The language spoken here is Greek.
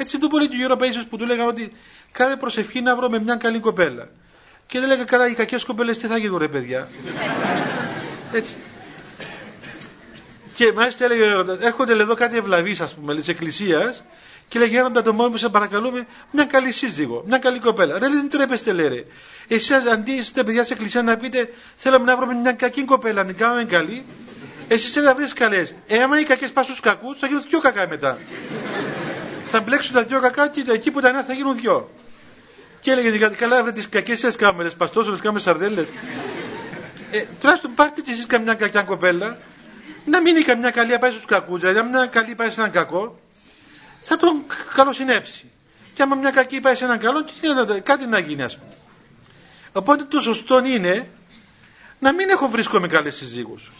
Έτσι του πολύ του γύρω ίσω που του λέγανε ότι κάνε προσευχή να βρω με μια καλή κοπέλα. Και δεν λέγανε καλά οι κακές κοπέλες τι θα γίνουν ρε παιδιά. Έτσι. Και μάλιστα έλεγε, έρχονται εδώ κάτι ευλαβείς, ας πούμε, της εκκλησίας και λέει Γέροντα το μόνο που σε παρακαλούμε, μια καλή σύζυγο, μια καλή κοπέλα. Ρε δεν τρέπεστε λέει ρε. Εσείς αντί είστε παιδιά της εκκλησίας να πείτε θέλουμε να βρούμε μια κακή κοπέλα, να κάνουμε καλή. Εσείς θέλετε να βρεις καλές. Ε, άμα οι κακές πας στους κακούς, θα γίνουν δυο κακά μετά. Θα μπλέξουν τα δυο κακά και εκεί που τα νέα θα γίνουν δυο. Και έλεγε γιατί καλά βρε τις κακές σας κάμερες, παστόσορε κάμερες σαρδέλες. Ε, τουλάχιστον πάρτε και εσείς καμιά κακιά κοπέλα, να μείνει καμιά καλή πάει στους κακούς, δηλαδή αν μια καλή πάει σε έναν κακό, θα τον καλοσυνέψει. Και άμα μια κακή πάει σε έναν καλό, κάτι να γίνει, ας πούμε. Οπότε το σωστό είναι να μην έχω βρίσκομαι καλές συζύγους.